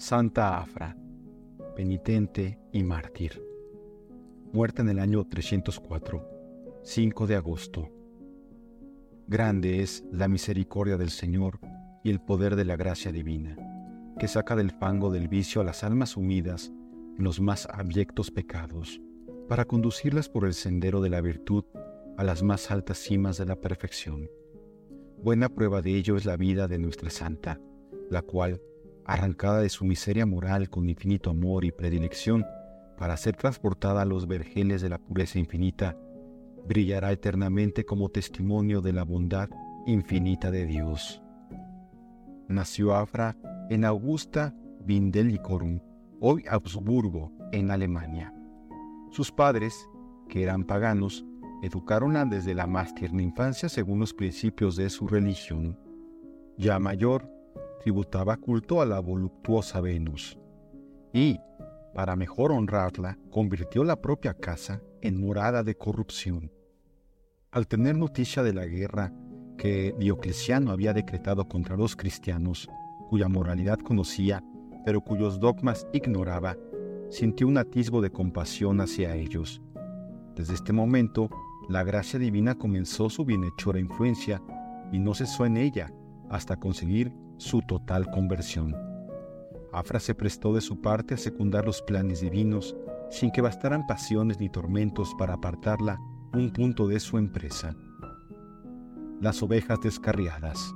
Santa Afra, penitente y mártir. Muerta en el año 304, 5 de agosto. Grande es la misericordia del Señor y el poder de la gracia divina, que saca del fango del vicio a las almas sumidas en los más abyectos pecados, para conducirlas por el sendero de la virtud a las más altas cimas de la perfección. Buena prueba de ello es la vida de nuestra Santa, la cual, arrancada de su miseria moral con infinito amor y predilección, para ser transportada a los vergeles de la pureza infinita, brillará eternamente como testimonio de la bondad infinita de Dios. Nació Afra en Augusta Vindelicorum, hoy Habsburgo, en Alemania. Sus padres, que eran paganos, educaronla desde la más tierna infancia según los principios de su religión. Ya mayor, tributaba culto a la voluptuosa Venus y, para mejor honrarla, convirtió la propia casa en morada de corrupción. Al tener noticia de la guerra que Diocleciano había decretado contra los cristianos, cuya moralidad conocía, pero cuyos dogmas ignoraba, sintió un atisbo de compasión hacia ellos. Desde este momento, la gracia divina comenzó su bienhechora influencia y no cesó en ella hasta conseguir su total conversión. Afra se prestó de su parte a secundar los planes divinos sin que bastaran pasiones ni tormentos para apartarla un punto de su empresa. Las ovejas descarriadas.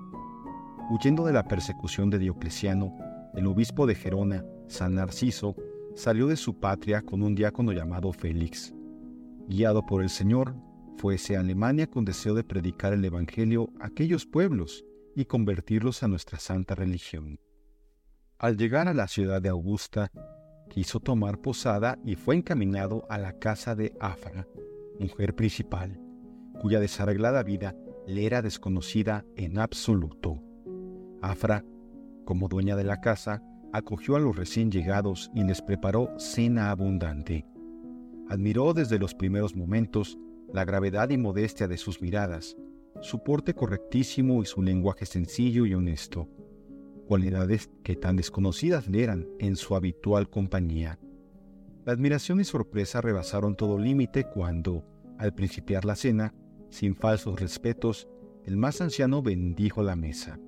Huyendo de la persecución de Diocleciano, el obispo de Gerona, San Narciso, salió de su patria con un diácono llamado Félix. Guiado por el Señor, fuese a Alemania con deseo de predicar el Evangelio a aquellos pueblos y convertirlos a nuestra santa religión. Al llegar a la ciudad de Augusta, quiso tomar posada y fue encaminado a la casa de Afra, mujer principal, cuya desarreglada vida le era desconocida en absoluto. Afra, como dueña de la casa, acogió a los recién llegados y les preparó cena abundante. Admiró desde los primeros momentos la gravedad y modestia de sus miradas, su porte correctísimo y su lenguaje sencillo y honesto, cualidades que tan desconocidas le eran en su habitual compañía. La admiración y sorpresa rebasaron todo límite cuando, al principiar la cena, sin falsos respetos, el más anciano bendijo la mesa.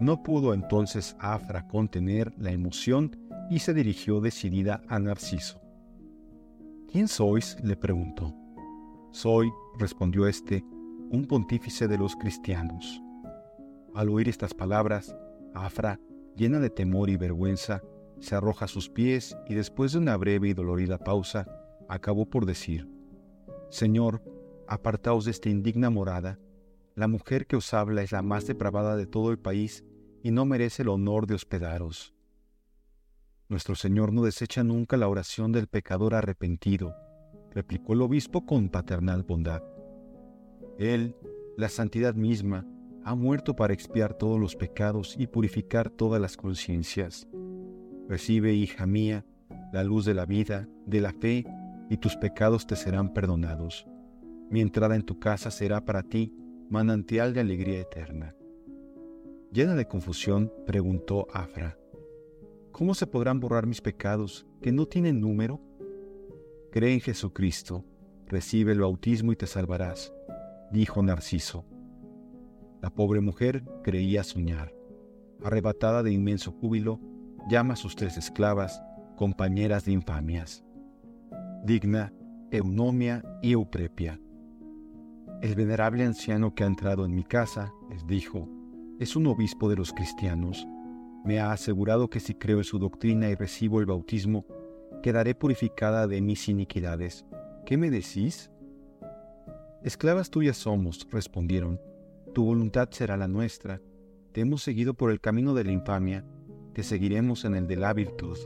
No pudo entonces Afra contener la emoción y se dirigió decidida a Narciso. ¿Quién sois? le preguntó. Soy, respondió éste, un pontífice de los cristianos. Al oír estas palabras, Afra, llena de temor y vergüenza, se arroja a sus pies y después de una breve y dolorida pausa, acabó por decir, Señor, apartaos de esta indigna morada, la mujer que os habla es la más depravada de todo el país y no merece el honor de hospedaros. Nuestro Señor no desecha nunca la oración del pecador arrepentido, replicó el obispo con paternal bondad. Él, la santidad misma, ha muerto para expiar todos los pecados y purificar todas las conciencias. Recibe, hija mía, la luz de la vida, de la fe, y tus pecados te serán perdonados. Mi entrada en tu casa será para ti manantial de alegría eterna. Llena de confusión, preguntó Afra, ¿cómo se podrán borrar mis pecados que no tienen número? Cree en Jesucristo, recibe el bautismo y te salvarás, dijo Narciso. La pobre mujer creía soñar. Arrebatada de inmenso júbilo, llama a sus tres esclavas, compañeras de infamias. Digna, Eunomia y Euprepia. El venerable anciano que ha entrado en mi casa, les dijo, es un obispo de los cristianos. Me ha asegurado que si creo en su doctrina y recibo el bautismo, quedaré purificada de mis iniquidades. ¿Qué me decís? Esclavas tuyas somos, respondieron. Tu voluntad será la nuestra. Te hemos seguido por el camino de la infamia, te seguiremos en el de la virtud.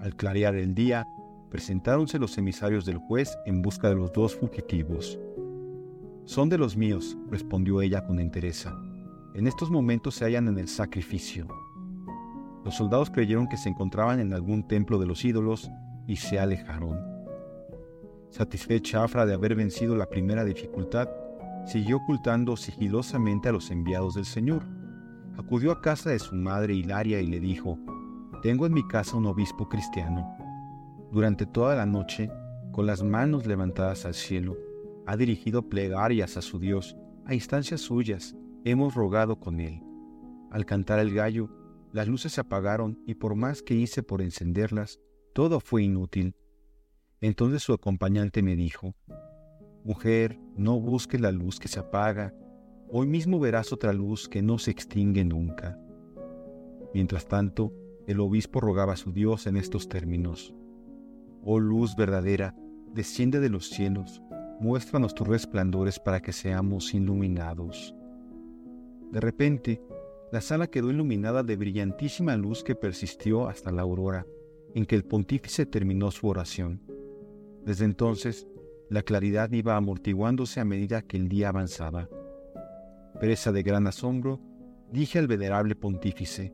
Al clarear el día, presentáronse los emisarios del juez en busca de los dos fugitivos. Son de los míos, respondió ella con entereza. En estos momentos se hallan en el sacrificio. Los soldados creyeron que se encontraban en algún templo de los ídolos y se alejaron. Satisfecha Afra de haber vencido la primera dificultad, siguió ocultando sigilosamente a los enviados del Señor. Acudió a casa de su madre Hilaria y le dijo, Tengo en mi casa un obispo cristiano. Durante toda la noche, con las manos levantadas al cielo, ha dirigido plegarias a su Dios, a instancias suyas, hemos rogado con él. Al cantar el gallo, las luces se apagaron y por más que hice por encenderlas, todo fue inútil. Entonces su acompañante me dijo, Mujer, no busques la luz que se apaga, hoy mismo verás otra luz que no se extingue nunca. Mientras tanto, el obispo rogaba a su Dios en estos términos, Oh luz verdadera, desciende de los cielos, muéstranos tus resplandores para que seamos iluminados. De repente, la sala quedó iluminada de brillantísima luz que persistió hasta la aurora, en que el pontífice terminó su oración. Desde entonces, la claridad iba amortiguándose a medida que el día avanzaba. Presa de gran asombro, dije al venerable pontífice,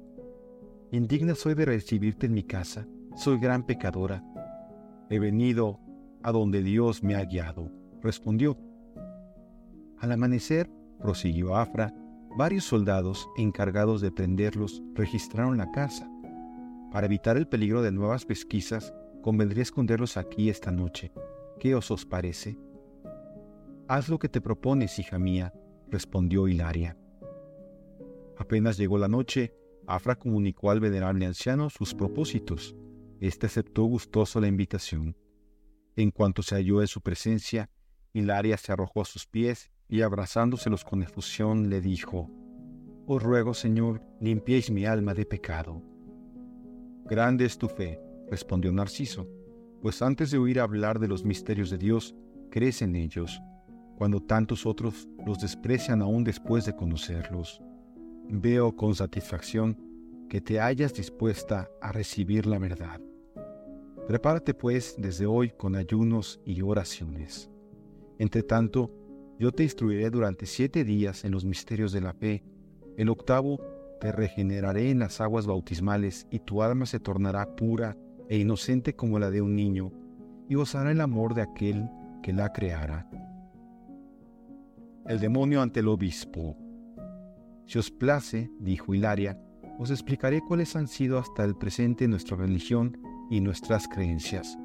Indigna soy de recibirte en mi casa, soy gran pecadora. He venido a donde Dios me ha guiado, respondió. Al amanecer, prosiguió Afra, varios soldados encargados de prenderlos registraron la casa. Para evitar el peligro de nuevas pesquisas, convendría esconderlos aquí esta noche. ¿Qué os os parece? Haz lo que te propones, hija mía, respondió Hilaria. Apenas llegó la noche, Afra comunicó al venerable anciano sus propósitos. Este aceptó gustoso la invitación. En cuanto se halló en su presencia, Hilaria se arrojó a sus pies y abrazándoselos con efusión le dijo, Os ruego, Señor, limpiéis mi alma de pecado. Grande es tu fe, respondió Narciso, pues antes de oír hablar de los misterios de Dios, crees en ellos, cuando tantos otros los desprecian aún después de conocerlos. Veo con satisfacción que te hayas dispuesta a recibir la verdad. Prepárate pues desde hoy con ayunos y oraciones. Entre tanto, yo te instruiré durante siete días en los misterios de la fe. El octavo te regeneraré en las aguas bautismales y tu alma se tornará pura e inocente como la de un niño, y gozará el amor de aquel que la creara. El demonio ante el obispo. Si os place, dijo Hilaria, os explicaré cuáles han sido hasta el presente nuestra religión y nuestras creencias.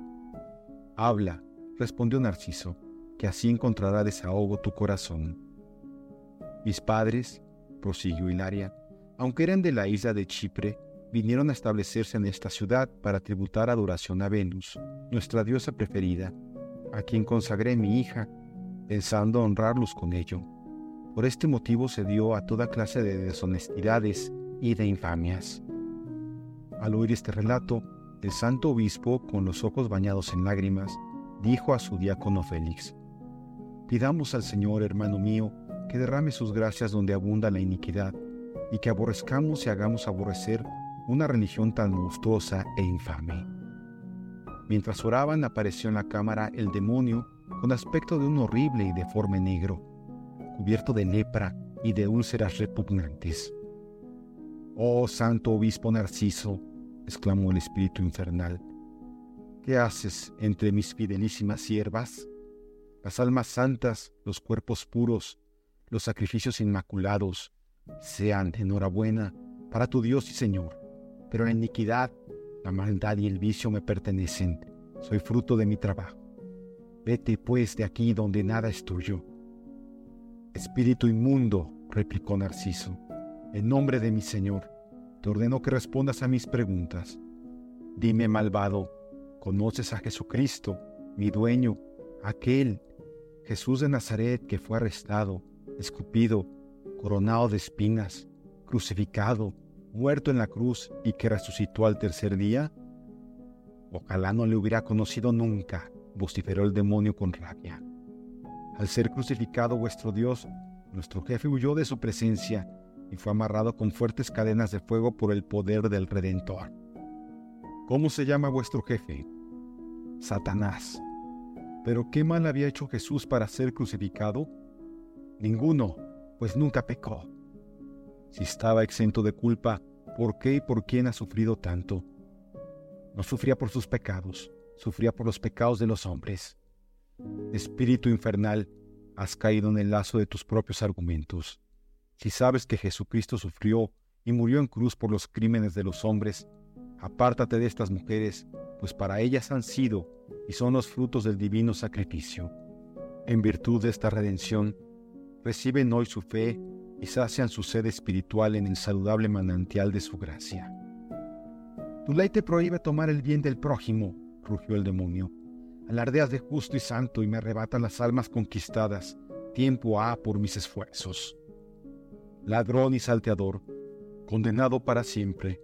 Habla, respondió Narciso, que así encontrará desahogo tu corazón. Mis padres, prosiguió Hilaria, aunque eran de la isla de Chipre, vinieron a establecerse en esta ciudad para tributar adoración a Venus, nuestra diosa preferida, a quien consagré mi hija, pensando honrarlos con ello. Por este motivo se dio a toda clase de deshonestidades y de infamias. Al oír este relato, el santo obispo, con los ojos bañados en lágrimas, dijo a su diácono Félix, Pidamos al Señor, hermano mío, que derrame sus gracias donde abunda la iniquidad, y que aborrezcamos y hagamos aborrecer una religión tan monstruosa e infame. Mientras oraban apareció en la cámara el demonio con aspecto de un horrible y deforme negro, cubierto de lepra y de úlceras repugnantes. Oh santo obispo Narciso, exclamó el espíritu infernal, ¿qué haces entre mis fidelísimas siervas? Las almas santas, los cuerpos puros, los sacrificios inmaculados, sean enhorabuena para tu Dios y Señor pero la iniquidad, la maldad y el vicio me pertenecen. Soy fruto de mi trabajo. Vete pues de aquí donde nada es tuyo. Espíritu inmundo, replicó Narciso, en nombre de mi Señor, te ordeno que respondas a mis preguntas. Dime, malvado, ¿conoces a Jesucristo, mi dueño, aquel Jesús de Nazaret que fue arrestado, escupido, coronado de espinas, crucificado, muerto en la cruz y que resucitó al tercer día? Ojalá no le hubiera conocido nunca, vociferó el demonio con rabia. Al ser crucificado vuestro Dios, nuestro jefe huyó de su presencia y fue amarrado con fuertes cadenas de fuego por el poder del Redentor. ¿Cómo se llama vuestro jefe? Satanás. ¿Pero qué mal había hecho Jesús para ser crucificado? Ninguno, pues nunca pecó. Si estaba exento de culpa, ¿por qué y por quién ha sufrido tanto? No sufría por sus pecados, sufría por los pecados de los hombres. Espíritu infernal, has caído en el lazo de tus propios argumentos. Si sabes que Jesucristo sufrió y murió en cruz por los crímenes de los hombres, Apártate de estas mujeres, pues para ellas han sido y son los frutos del divino sacrificio. En virtud de esta redención, reciben hoy su fe y sacian su sed espiritual en el saludable manantial de su gracia. Tu ley te prohíbe tomar el bien del prójimo, rugió el demonio. Alardeas de justo y santo y me arrebatan las almas conquistadas. Tiempo ha por mis esfuerzos. Ladrón y salteador, condenado para siempre,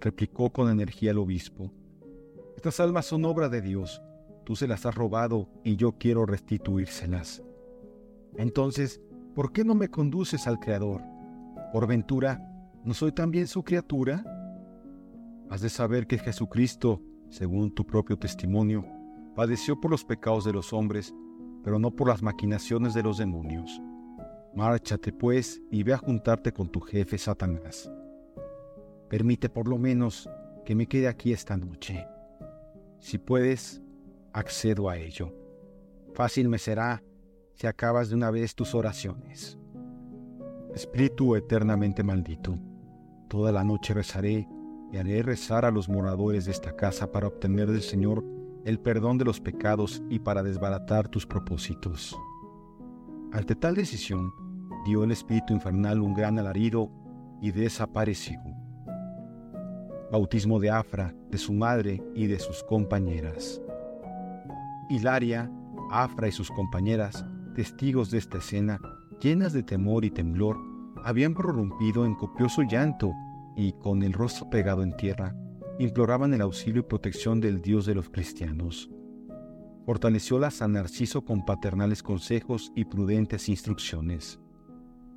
replicó con energía el obispo. Estas almas son obra de Dios. Tú se las has robado y yo quiero restituírselas. Entonces, ¿por qué no me conduces al Creador? ¿Por ventura no soy también su criatura? Has de saber que Jesucristo, según tu propio testimonio, padeció por los pecados de los hombres, pero no por las maquinaciones de los demonios. Márchate pues y ve a juntarte con tu jefe Satanás. Permite por lo menos que me quede aquí esta noche. Si puedes, accedo a ello. Fácil me será si acabas de una vez tus oraciones. Espíritu eternamente maldito, toda la noche rezaré y haré rezar a los moradores de esta casa para obtener del Señor el perdón de los pecados y para desbaratar tus propósitos. Ante tal decisión, dio el espíritu infernal un gran alarido y desapareció. Bautismo de Afra, de su madre y de sus compañeras. Hilaria, Afra y sus compañeras, testigos de esta escena, llenas de temor y temblor, habían prorrumpido en copioso llanto y, con el rostro pegado en tierra, imploraban el auxilio y protección del Dios de los cristianos. Fortaleció a Narciso con paternales consejos y prudentes instrucciones.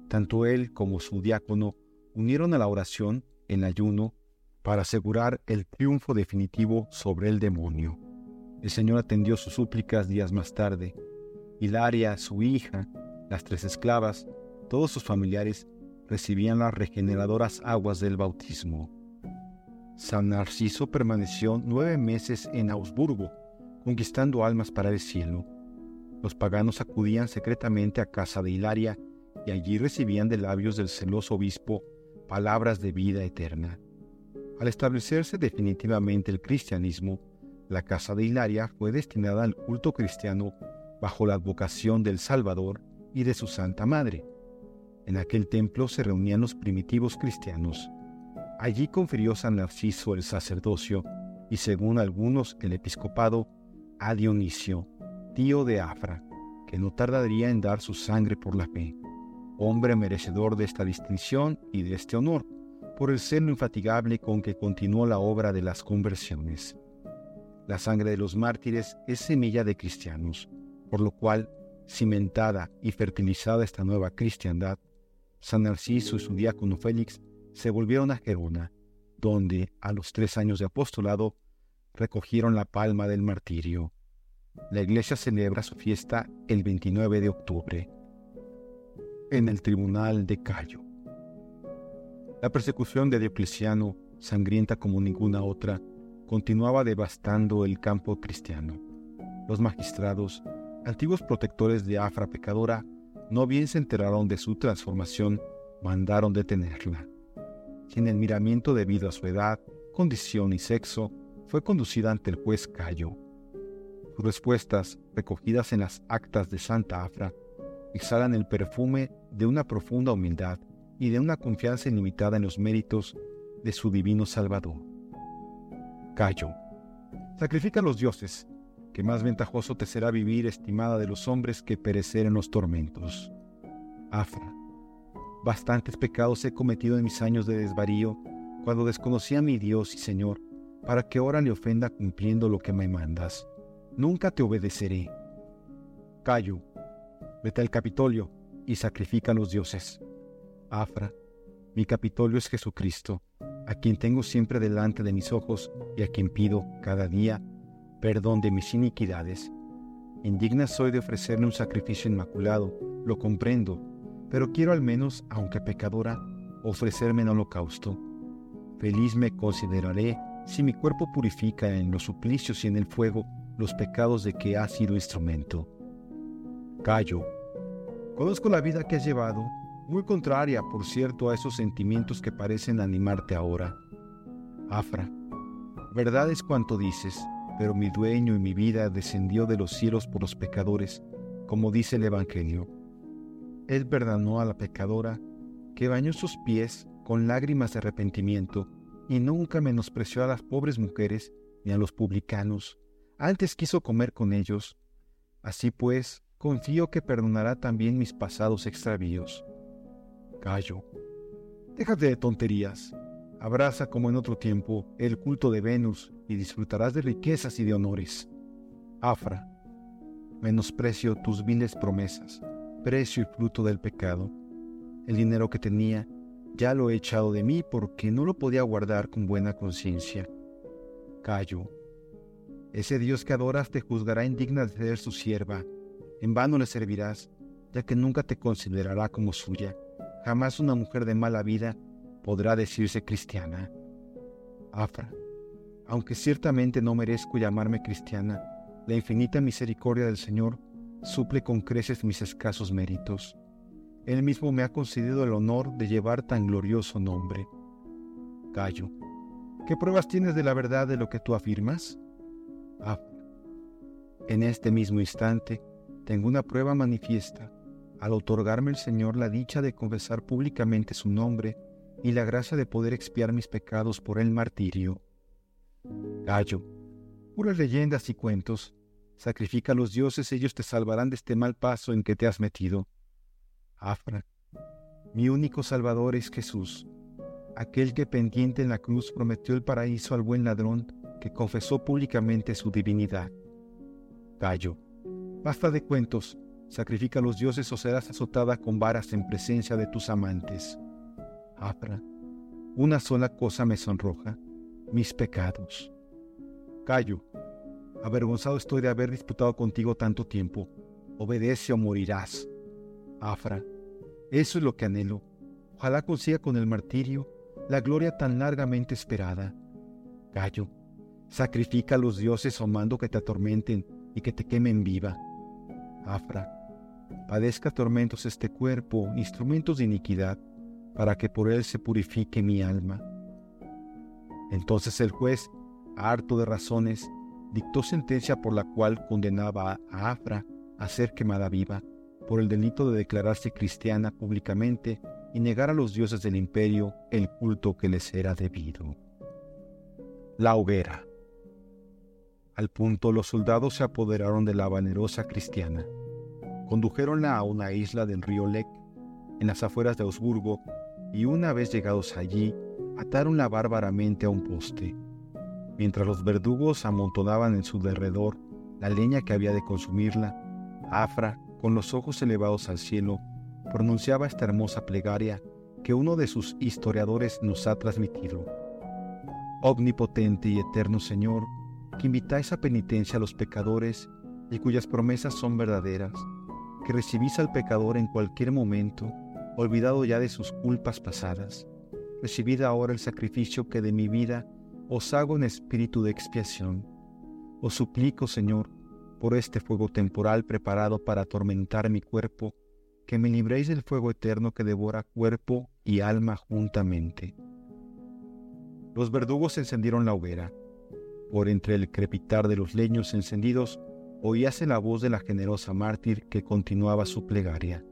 Tanto él como su diácono unieron a la oración, en ayuno, para asegurar el triunfo definitivo sobre el demonio. El Señor atendió sus súplicas días más tarde. Hilaria, su hija, las tres esclavas, todos sus familiares recibían las regeneradoras aguas del bautismo. San Narciso permaneció nueve meses en Augsburgo, conquistando almas para el cielo. Los paganos acudían secretamente a casa de Hilaria y allí recibían de labios del celoso obispo palabras de vida eterna. Al establecerse definitivamente el cristianismo, la casa de Hilaria fue destinada al culto cristiano bajo la advocación del Salvador y de su Santa Madre. En aquel templo se reunían los primitivos cristianos. Allí confirió San Narciso el sacerdocio y según algunos el episcopado a Dionisio, tío de Afra, que no tardaría en dar su sangre por la fe, hombre merecedor de esta distinción y de este honor, por el celo infatigable con que continuó la obra de las conversiones. La sangre de los mártires es semilla de cristianos, por lo cual, cimentada y fertilizada esta nueva cristiandad, San Narciso y su diácono Félix se volvieron a Gerona, donde, a los tres años de apostolado, recogieron la palma del martirio. La iglesia celebra su fiesta el 29 de octubre, en el tribunal de Cayo. La persecución de Diocleciano, sangrienta como ninguna otra, continuaba devastando el campo cristiano. Los magistrados, antiguos protectores de Afra pecadora, no bien se enteraron de su transformación, mandaron detenerla. Sin el miramiento debido a su edad, condición y sexo, fue conducida ante el juez Cayo. Sus respuestas, recogidas en las actas de Santa Afra, exhalan el perfume de una profunda humildad y de una confianza ilimitada en los méritos de su divino Salvador. Cayo, sacrifica a los dioses, que más ventajoso te será vivir estimada de los hombres que perecer en los tormentos. Afra, bastantes pecados he cometido en mis años de desvarío, cuando desconocí a mi Dios y Señor, para que ahora le ofenda cumpliendo lo que me mandas. Nunca te obedeceré. Cayo, vete al Capitolio y sacrifica a los dioses. Afra, mi Capitolio es Jesucristo, a quien tengo siempre delante de mis ojos y a quien pido cada día perdón de mis iniquidades. Indigna soy de ofrecerle un sacrificio inmaculado, lo comprendo, pero quiero al menos, aunque pecadora, ofrecerme en holocausto. Feliz me consideraré si mi cuerpo purifica en los suplicios y en el fuego los pecados de que ha sido instrumento. Callo. Conozco la vida que has llevado, muy contraria, por cierto, a esos sentimientos que parecen animarte ahora. Afra, Verdad es cuanto dices, pero mi dueño y mi vida descendió de los cielos por los pecadores, como dice el Evangelio. Él perdonó a la pecadora, que bañó sus pies con lágrimas de arrepentimiento, y nunca menospreció a las pobres mujeres ni a los publicanos, antes quiso comer con ellos. Así pues, confío que perdonará también mis pasados extravíos. Callo. Déjate de tonterías. Abraza como en otro tiempo el culto de Venus y disfrutarás de riquezas y de honores. Afra, menosprecio tus viles promesas, precio y fruto del pecado. El dinero que tenía ya lo he echado de mí porque no lo podía guardar con buena conciencia. Callo. Ese Dios que adoras te juzgará indigna de ser su sierva. En vano le servirás, ya que nunca te considerará como suya. Jamás una mujer de mala vida podrá decirse cristiana. Afra, aunque ciertamente no merezco llamarme cristiana, la infinita misericordia del Señor suple con creces mis escasos méritos. Él mismo me ha concedido el honor de llevar tan glorioso nombre. Callo. ¿Qué pruebas tienes de la verdad de lo que tú afirmas? Afra. En este mismo instante tengo una prueba manifiesta al otorgarme el Señor la dicha de confesar públicamente su nombre y la gracia de poder expiar mis pecados por el martirio. Gallo, puras leyendas y cuentos, sacrifica a los dioses, ellos te salvarán de este mal paso en que te has metido. Afra, mi único salvador es Jesús, aquel que pendiente en la cruz prometió el paraíso al buen ladrón que confesó públicamente su divinidad. Gallo, basta de cuentos, sacrifica a los dioses o serás azotada con varas en presencia de tus amantes. Afra, una sola cosa me sonroja, mis pecados. Callo, avergonzado estoy de haber disputado contigo tanto tiempo. Obedece o morirás. Afra, eso es lo que anhelo. Ojalá consiga con el martirio la gloria tan largamente esperada. Gallo, sacrifica a los dioses o mando que te atormenten y que te quemen viva. Afra, padezca tormentos este cuerpo, instrumentos de iniquidad, para que por él se purifique mi alma. Entonces el juez, harto de razones, dictó sentencia por la cual condenaba a Afra a ser quemada viva por el delito de declararse cristiana públicamente y negar a los dioses del imperio el culto que les era debido. La hoguera. Al punto los soldados se apoderaron de la valerosa cristiana. Condujeronla a una isla del río Lec, en las afueras de Augsburgo, y una vez llegados allí, ataronla bárbaramente a un poste. Mientras los verdugos amontonaban en su derredor la leña que había de consumirla, Afra, con los ojos elevados al cielo, pronunciaba esta hermosa plegaria que uno de sus historiadores nos ha transmitido. Omnipotente y eterno Señor, que invitáis a penitencia a los pecadores y cuyas promesas son verdaderas, que recibís al pecador en cualquier momento olvidado ya de sus culpas pasadas. Recibid ahora el sacrificio que de mi vida os hago en espíritu de expiación. Os suplico, Señor, por este fuego temporal preparado para atormentar mi cuerpo, que me libréis del fuego eterno que devora cuerpo y alma juntamente. Los verdugos encendieron la hoguera. Por entre el crepitar de los leños encendidos, oíase la voz de la generosa mártir que continuaba su plegaria.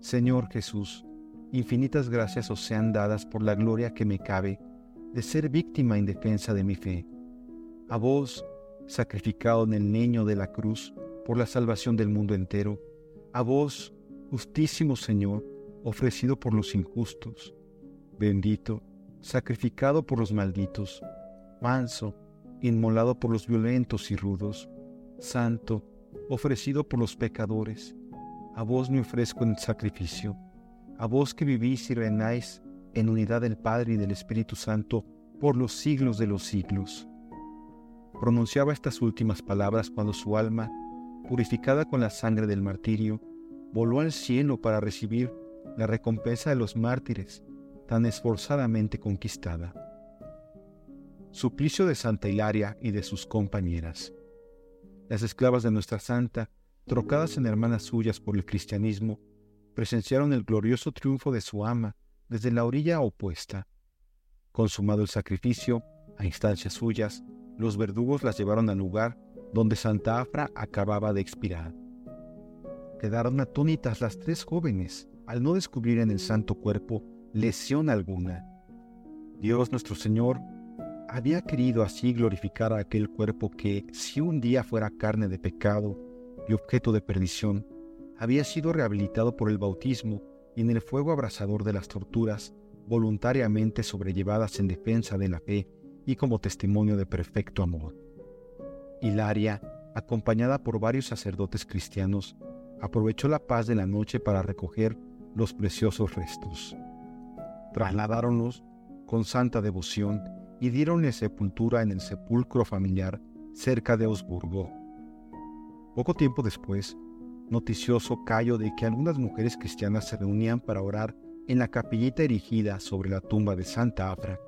Señor Jesús, infinitas gracias os sean dadas por la gloria que me cabe de ser víctima en defensa de mi fe. A vos, sacrificado en el niño de la cruz por la salvación del mundo entero, a vos, justísimo Señor, ofrecido por los injustos, bendito, sacrificado por los malditos, manso, inmolado por los violentos y rudos, santo, ofrecido por los pecadores, a vos me ofrezco en sacrificio, a vos que vivís y reináis en unidad del Padre y del Espíritu Santo por los siglos de los siglos. Pronunciaba estas últimas palabras cuando su alma, purificada con la sangre del martirio, voló al cielo para recibir la recompensa de los mártires, tan esforzadamente conquistada. Suplicio de Santa Hilaria y de sus compañeras. Las esclavas de nuestra Santa trocadas en hermanas suyas por el cristianismo, presenciaron el glorioso triunfo de su ama desde la orilla opuesta. Consumado el sacrificio, A instancias suyas, los verdugos las llevaron al lugar donde Santa Afra acababa de expirar. Quedaron atónitas las tres jóvenes al no descubrir en el santo cuerpo lesión alguna. Dios nuestro Señor había querido así glorificar a aquel cuerpo que, si un día fuera carne de pecado y objeto de perdición, había sido rehabilitado por el bautismo y en el fuego abrasador de las torturas, voluntariamente sobrellevadas en defensa de la fe y como testimonio de perfecto amor. Hilaria, acompañada por varios sacerdotes cristianos, aprovechó la paz de la noche para recoger los preciosos restos. Trasladáronlos con santa devoción y dieronle sepultura en el sepulcro familiar cerca de Augsburgo. Poco tiempo después, noticioso Cayo de que algunas mujeres cristianas se reunían para orar en la capillita erigida sobre la tumba de Santa Afra,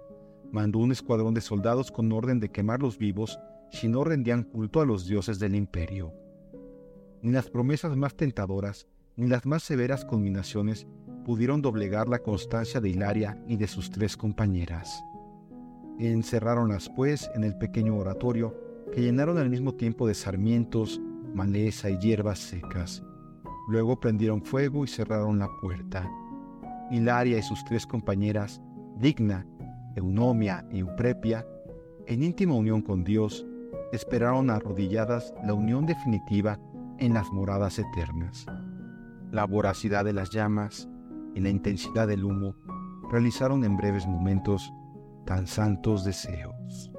mandó un escuadrón de soldados con orden de quemarlos vivos si no rendían culto a los dioses del imperio. Ni las promesas más tentadoras, ni las más severas culminaciones pudieron doblegar la constancia de Hilaria y de sus tres compañeras. Encerráronlas, pues, en el pequeño oratorio que llenaron al mismo tiempo de sarmientos, maleza y hierbas secas. Luego prendieron fuego y cerraron la puerta. Hilaria y sus tres compañeras, Digna, Eunomia y Euprepia, en íntima unión con Dios, esperaron arrodilladas la unión definitiva en las moradas eternas. La voracidad de las llamas y la intensidad del humo realizaron en breves momentos tan santos deseos.